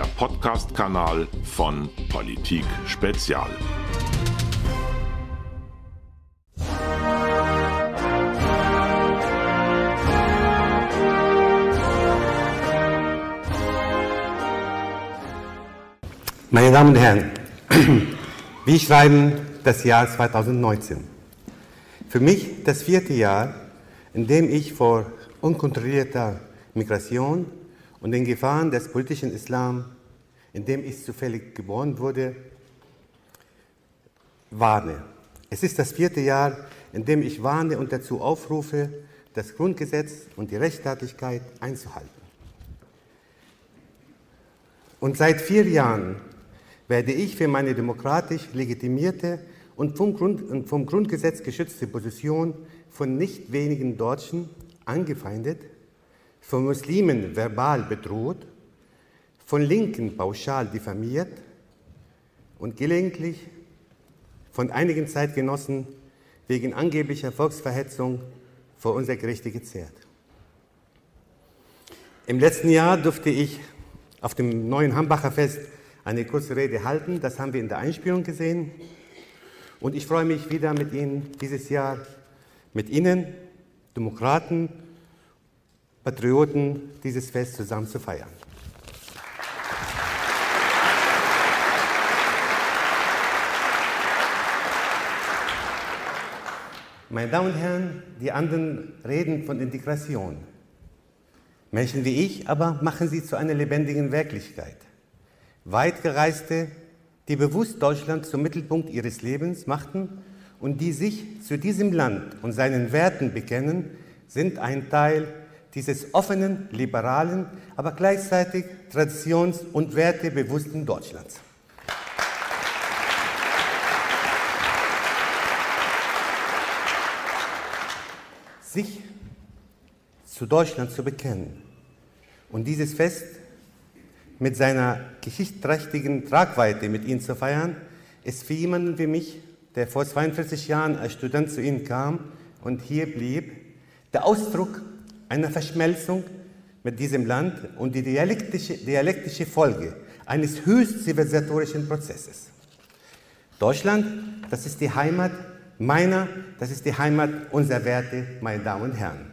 der Podcast-Kanal von Politik Spezial. Meine Damen und Herren, wir schreiben das Jahr 2019. Für mich das vierte Jahr, in dem ich vor unkontrollierter Migration und den Gefahren des politischen Islam, in dem ich zufällig geboren wurde, warne. Es ist das vierte Jahr, in dem ich warne und dazu aufrufe, das Grundgesetz und die Rechtsstaatlichkeit einzuhalten. Und seit vier Jahren werde ich für meine demokratisch legitimierte und vom, Grund, und vom Grundgesetz geschützte Position von nicht wenigen Deutschen angefeindet, von Muslimen verbal bedroht, von Linken pauschal diffamiert und gelegentlich von einigen Zeitgenossen wegen angeblicher Volksverhetzung vor unser Gerichte gezerrt. Im letzten Jahr durfte ich auf dem neuen Hambacher Fest eine kurze Rede halten. Das haben wir in der Einspielung gesehen. Und ich freue mich wieder mit Ihnen dieses Jahr, mit Ihnen, Demokraten, Patrioten, dieses Fest zusammen zu feiern. Meine Damen und Herren, die anderen reden von Integration. Menschen wie ich aber machen sie zu einer lebendigen Wirklichkeit. Weitgereiste, die bewusst Deutschland zum Mittelpunkt ihres Lebens machten und die sich zu diesem Land und seinen Werten bekennen, sind ein Teil dieses offenen, liberalen, aber gleichzeitig traditions- und wertebewussten Deutschlands. Sich zu Deutschland zu bekennen und dieses Fest mit seiner geschichtsträchtigen Tragweite mit Ihnen zu feiern, ist für jemanden wie mich, der vor 42 Jahren als Student zu Ihnen kam und hier blieb, der Ausdruck einer Verschmelzung mit diesem Land und die dialektische, dialektische Folge eines höchst zivilisatorischen Prozesses. Deutschland, das ist die Heimat meiner, das ist die Heimat unserer Werte, meine Damen und Herren.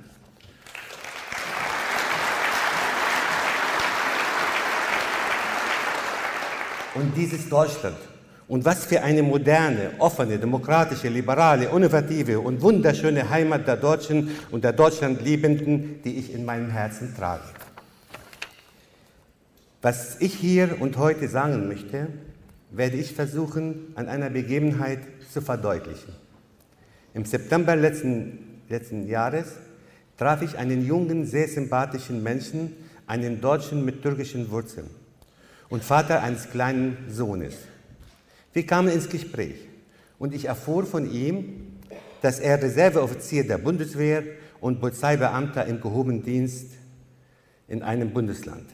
Und dieses Deutschland. Und was für eine moderne, offene, demokratische, liberale, innovative und wunderschöne Heimat der Deutschen und der Deutschlandliebenden, die ich in meinem Herzen trage. Was ich hier und heute sagen möchte, werde ich versuchen, an einer Begebenheit zu verdeutlichen. Im September letzten, letzten Jahres traf ich einen jungen, sehr sympathischen Menschen, einen Deutschen mit türkischen Wurzeln und Vater eines kleinen Sohnes. Wir kamen ins Gespräch und ich erfuhr von ihm, dass er Reserveoffizier der Bundeswehr und Polizeibeamter im gehobenen Dienst in einem Bundesland.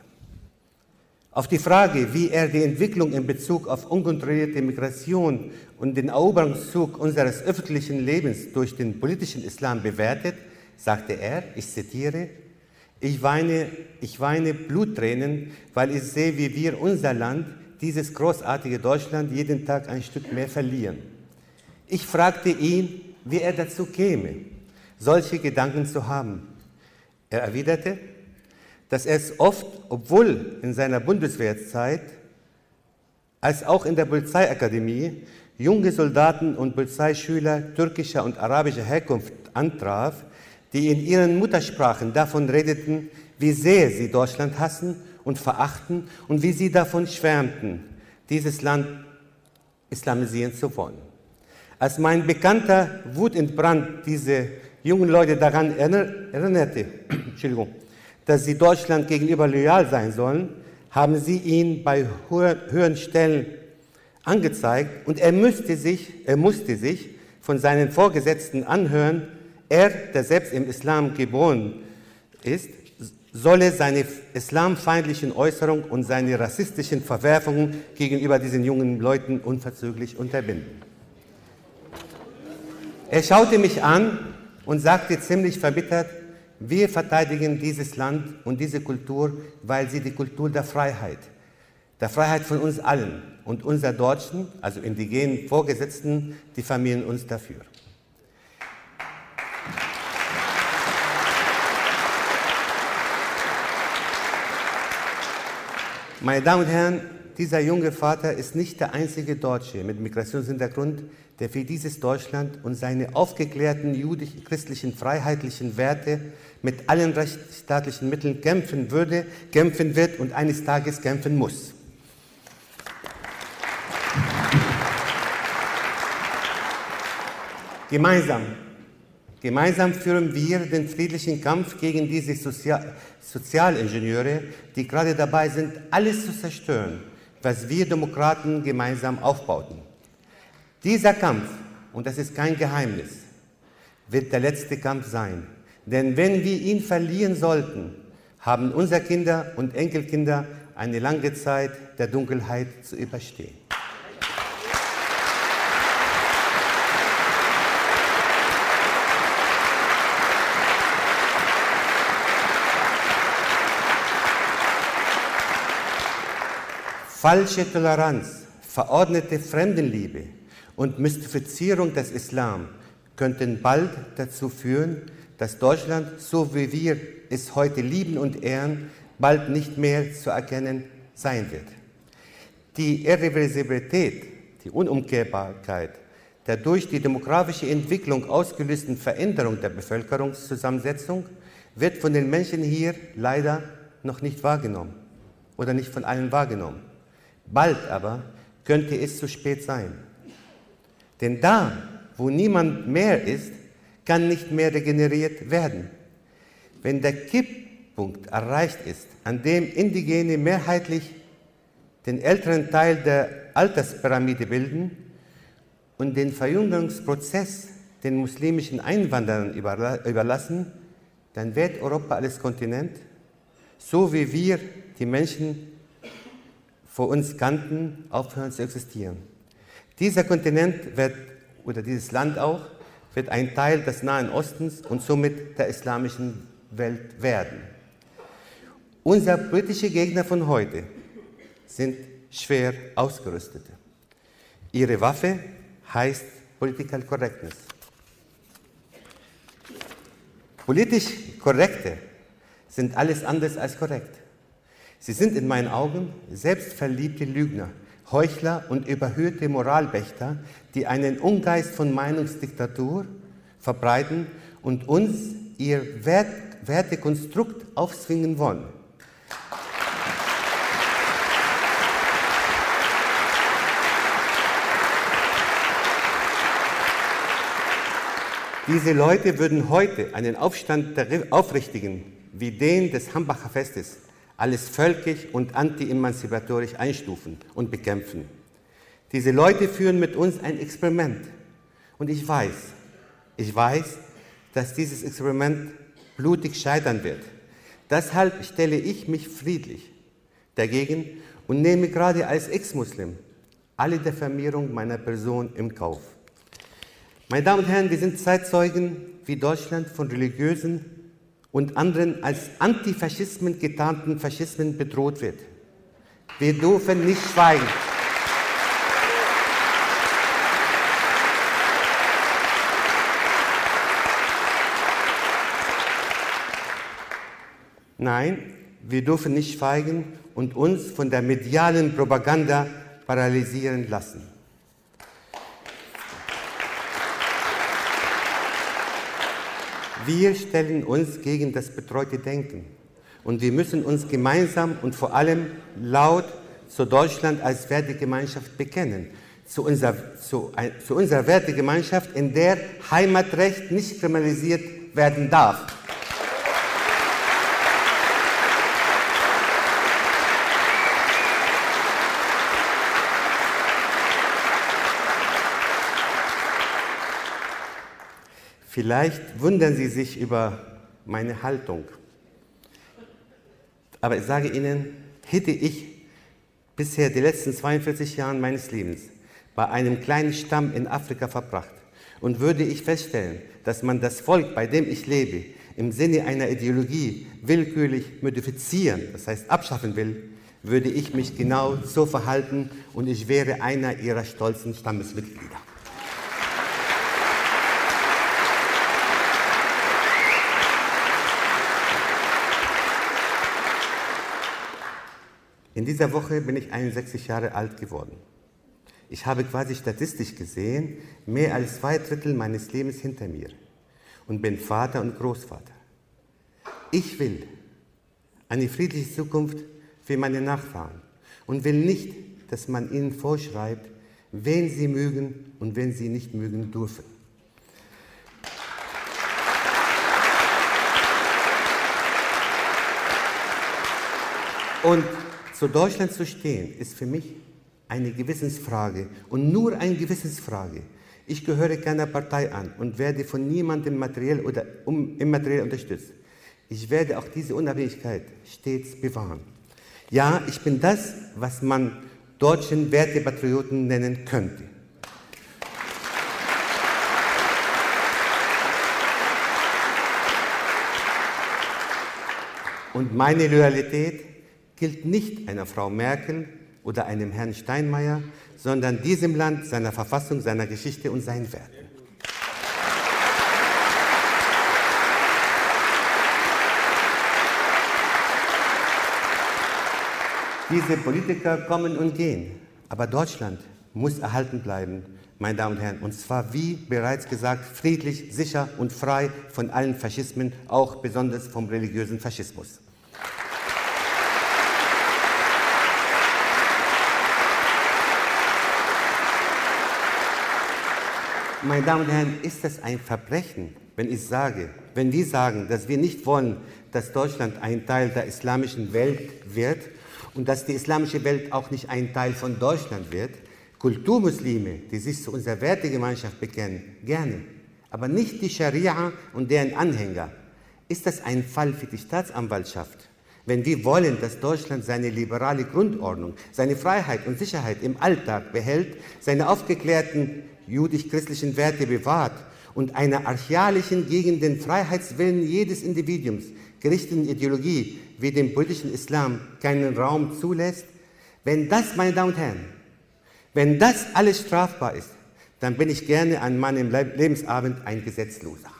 Auf die Frage, wie er die Entwicklung in Bezug auf unkontrollierte Migration und den Eroberungszug unseres öffentlichen Lebens durch den politischen Islam bewertet, sagte er, ich zitiere, ich weine, ich weine Bluttränen, weil ich sehe, wie wir unser Land, dieses großartige Deutschland, jeden Tag ein Stück mehr verlieren. Ich fragte ihn, wie er dazu käme, solche Gedanken zu haben. Er erwiderte, dass er es oft, obwohl in seiner Bundeswehrzeit, als auch in der Polizeiakademie, junge Soldaten und Polizeischüler türkischer und arabischer Herkunft antraf, die in ihren Muttersprachen davon redeten, wie sehr sie Deutschland hassen und verachten und wie sie davon schwärmten, dieses Land islamisieren zu wollen. Als mein Bekannter wutentbrannt diese jungen Leute daran erinnerte, dass sie Deutschland gegenüber loyal sein sollen, haben sie ihn bei höheren Stellen angezeigt und er, müsste sich, er musste sich von seinen Vorgesetzten anhören, er, der selbst im Islam geboren ist, solle seine islamfeindlichen Äußerungen und seine rassistischen Verwerfungen gegenüber diesen jungen Leuten unverzüglich unterbinden. Er schaute mich an und sagte ziemlich verbittert, wir verteidigen dieses Land und diese Kultur, weil sie die Kultur der Freiheit, der Freiheit von uns allen und unser Deutschen, also indigenen Vorgesetzten, diffamieren uns dafür. Meine Damen und Herren, dieser junge Vater ist nicht der einzige Deutsche mit Migrationshintergrund, der für dieses Deutschland und seine aufgeklärten jüdisch-christlichen freiheitlichen Werte mit allen rechtsstaatlichen Mitteln kämpfen würde, kämpfen wird und eines Tages kämpfen muss. Gemeinsam, gemeinsam führen wir den friedlichen Kampf gegen diese Sozial Sozialingenieure, die gerade dabei sind, alles zu zerstören, was wir Demokraten gemeinsam aufbauten. Dieser Kampf, und das ist kein Geheimnis, wird der letzte Kampf sein. Denn wenn wir ihn verlieren sollten, haben unsere Kinder und Enkelkinder eine lange Zeit der Dunkelheit zu überstehen. Falsche Toleranz, verordnete Fremdenliebe und Mystifizierung des Islam könnten bald dazu führen, dass Deutschland, so wie wir es heute lieben und ehren, bald nicht mehr zu erkennen sein wird. Die Irreversibilität, die Unumkehrbarkeit der durch die demografische Entwicklung ausgelösten Veränderung der Bevölkerungszusammensetzung wird von den Menschen hier leider noch nicht wahrgenommen oder nicht von allen wahrgenommen. Bald aber könnte es zu spät sein. Denn da, wo niemand mehr ist, kann nicht mehr regeneriert werden. Wenn der Kipppunkt erreicht ist, an dem Indigene mehrheitlich den älteren Teil der Alterspyramide bilden und den Verjüngungsprozess den muslimischen Einwanderern überlassen, dann wird Europa als Kontinent, so wie wir die Menschen vor uns kannten, aufhören zu existieren. Dieser Kontinent wird, oder dieses Land auch, wird ein Teil des Nahen Ostens und somit der islamischen Welt werden. Unsere politische Gegner von heute sind schwer ausgerüstete. Ihre Waffe heißt Political Correctness. Politisch Korrekte sind alles anders als korrekt. Sie sind in meinen Augen selbstverliebte Lügner, Heuchler und überhöhte Moralwächter, die einen Ungeist von Meinungsdiktatur verbreiten und uns ihr Wert Wertekonstrukt aufzwingen wollen. Diese Leute würden heute einen Aufstand der Aufrichtigen wie den des Hambacher Festes alles völkisch und anti-emanzipatorisch einstufen und bekämpfen. Diese Leute führen mit uns ein Experiment. Und ich weiß, ich weiß, dass dieses Experiment blutig scheitern wird. Deshalb stelle ich mich friedlich dagegen und nehme gerade als Ex-Muslim alle Diffamierung meiner Person im Kauf. Meine Damen und Herren, wir sind Zeitzeugen, wie Deutschland von religiösen und anderen als Antifaschismen getarnten Faschismen bedroht wird. Wir dürfen nicht schweigen. Nein, wir dürfen nicht schweigen und uns von der medialen Propaganda paralysieren lassen. Wir stellen uns gegen das betreute Denken und wir müssen uns gemeinsam und vor allem laut zu Deutschland als Wertegemeinschaft bekennen. Zu unserer, zu, zu unserer Wertegemeinschaft, in der Heimatrecht nicht kriminalisiert werden darf. Vielleicht wundern Sie sich über meine Haltung. Aber ich sage Ihnen, hätte ich bisher die letzten 42 Jahre meines Lebens bei einem kleinen Stamm in Afrika verbracht und würde ich feststellen, dass man das Volk, bei dem ich lebe, im Sinne einer Ideologie willkürlich modifizieren, das heißt abschaffen will, würde ich mich genau so verhalten und ich wäre einer ihrer stolzen Stammesmitglieder. In dieser Woche bin ich 61 Jahre alt geworden. Ich habe quasi statistisch gesehen mehr als zwei Drittel meines Lebens hinter mir und bin Vater und Großvater. Ich will eine friedliche Zukunft für meine Nachfahren und will nicht, dass man ihnen vorschreibt, wen sie mögen und wen sie nicht mögen dürfen. Und zu Deutschland zu stehen, ist für mich eine Gewissensfrage und nur eine Gewissensfrage. Ich gehöre keiner Partei an und werde von niemandem materiell oder immateriell unterstützt. Ich werde auch diese Unabhängigkeit stets bewahren. Ja, ich bin das, was man deutschen Wertepatrioten nennen könnte. Und meine Loyalität gilt nicht einer Frau Merkel oder einem Herrn Steinmeier, sondern diesem Land, seiner Verfassung, seiner Geschichte und seinen Werten. Diese Politiker kommen und gehen, aber Deutschland muss erhalten bleiben, meine Damen und Herren, und zwar, wie bereits gesagt, friedlich, sicher und frei von allen Faschismen, auch besonders vom religiösen Faschismus. Meine Damen und Herren, ist das ein Verbrechen, wenn ich sage, wenn wir sagen, dass wir nicht wollen, dass Deutschland ein Teil der islamischen Welt wird und dass die islamische Welt auch nicht ein Teil von Deutschland wird? Kulturmuslime, die sich zu unserer Wertegemeinschaft bekennen, gerne, aber nicht die Scharia und deren Anhänger. Ist das ein Fall für die Staatsanwaltschaft? Wenn wir wollen, dass Deutschland seine liberale Grundordnung, seine Freiheit und Sicherheit im Alltag behält, seine aufgeklärten jüdisch-christlichen Werte bewahrt und einer archaischen gegen den Freiheitswillen jedes Individuums gerichteten Ideologie wie dem politischen Islam keinen Raum zulässt, wenn das, meine Damen und Herren, wenn das alles strafbar ist, dann bin ich gerne an meinem Lebensabend ein Gesetzloser.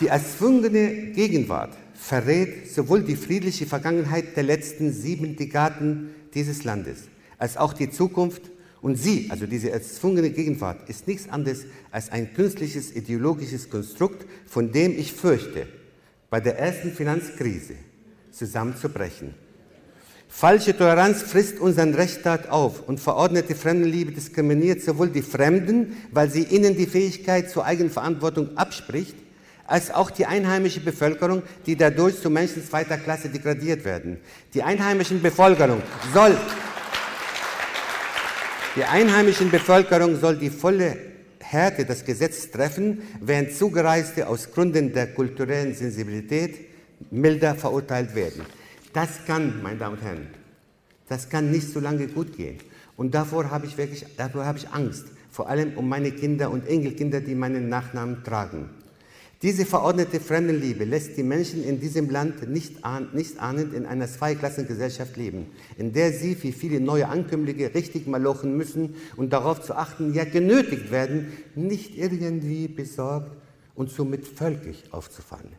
Die erzwungene Gegenwart verrät sowohl die friedliche Vergangenheit der letzten sieben Dekaden dieses Landes als auch die Zukunft. Und sie, also diese erzwungene Gegenwart, ist nichts anderes als ein künstliches ideologisches Konstrukt, von dem ich fürchte, bei der ersten Finanzkrise zusammenzubrechen. Falsche Toleranz frisst unseren Rechtsstaat auf und verordnete Fremdenliebe diskriminiert sowohl die Fremden, weil sie ihnen die Fähigkeit zur Eigenverantwortung abspricht, als auch die einheimische Bevölkerung, die dadurch zu Menschen zweiter Klasse degradiert werden. Die einheimischen Bevölkerung soll, die einheimischen Bevölkerung soll die volle Härte des Gesetzes treffen, während Zugereiste aus Gründen der kulturellen Sensibilität milder verurteilt werden. Das kann, meine Damen und Herren, das kann nicht so lange gut gehen. Und davor habe ich wirklich, davor habe ich Angst. Vor allem um meine Kinder und Enkelkinder, die meinen Nachnamen tragen. Diese verordnete Fremdenliebe lässt die Menschen in diesem Land nicht, ahn, nicht ahnend in einer Zweiklassengesellschaft leben, in der sie wie viele neue Ankömmlinge richtig malochen müssen und darauf zu achten, ja genötigt werden, nicht irgendwie besorgt und somit völkisch aufzufallen.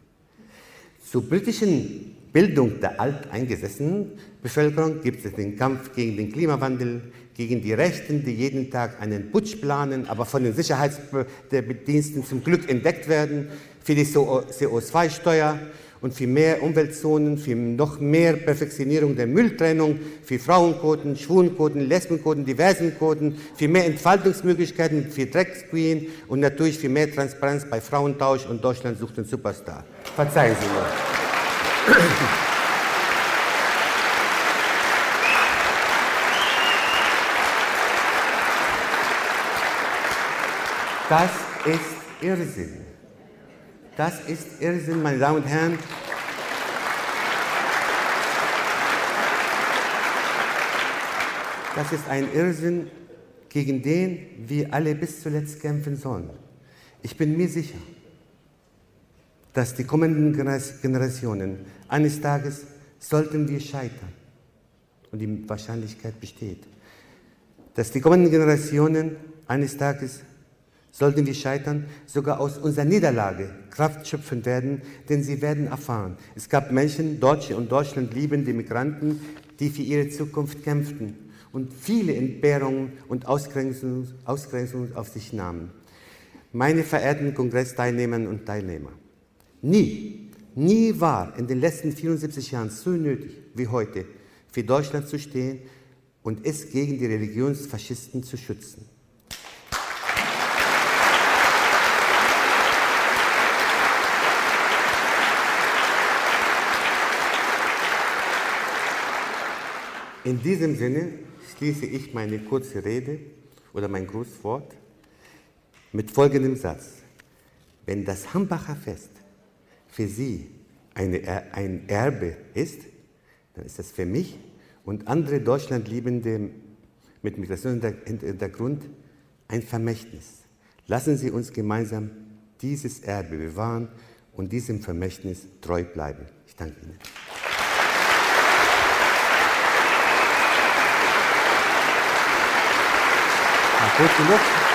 Zur britischen Bildung der alteingesessenen Bevölkerung gibt es den Kampf gegen den Klimawandel, gegen die Rechten, die jeden Tag einen Putsch planen, aber von den Sicherheitsdiensten zum Glück entdeckt werden, für die CO2-Steuer und für mehr Umweltzonen, für noch mehr Perfektionierung der Mülltrennung, für Frauenquoten, Schwulenquoten, Lesbenquoten, Diversenquoten, für mehr Entfaltungsmöglichkeiten für Drecksqueen und natürlich für mehr Transparenz bei Frauentausch und Deutschland sucht den Superstar. Verzeihen Sie mir. Das ist Irrsinn. Das ist Irrsinn, meine Damen und Herren. Das ist ein Irrsinn, gegen den wir alle bis zuletzt kämpfen sollen. Ich bin mir sicher, dass die kommenden Generationen eines Tages sollten wir scheitern, und die Wahrscheinlichkeit besteht, dass die kommenden Generationen eines Tages sollten wir scheitern, sogar aus unserer Niederlage Kraft schöpfen werden, denn sie werden erfahren. Es gab Menschen, Deutsche und Deutschland liebende Migranten, die für ihre Zukunft kämpften und viele Entbehrungen und Ausgrenzungen, Ausgrenzungen auf sich nahmen. Meine verehrten Kongressteilnehmer und Teilnehmer, nie, nie war in den letzten 74 Jahren so nötig wie heute, für Deutschland zu stehen und es gegen die Religionsfaschisten zu schützen. In diesem Sinne schließe ich meine kurze Rede oder mein Grußwort mit folgendem Satz. Wenn das Hambacher Fest für Sie eine, ein Erbe ist, dann ist das für mich und andere Deutschlandliebende mit Migrationshintergrund ein Vermächtnis. Lassen Sie uns gemeinsam dieses Erbe bewahren und diesem Vermächtnis treu bleiben. Ich danke Ihnen. ご注目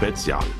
Spezial.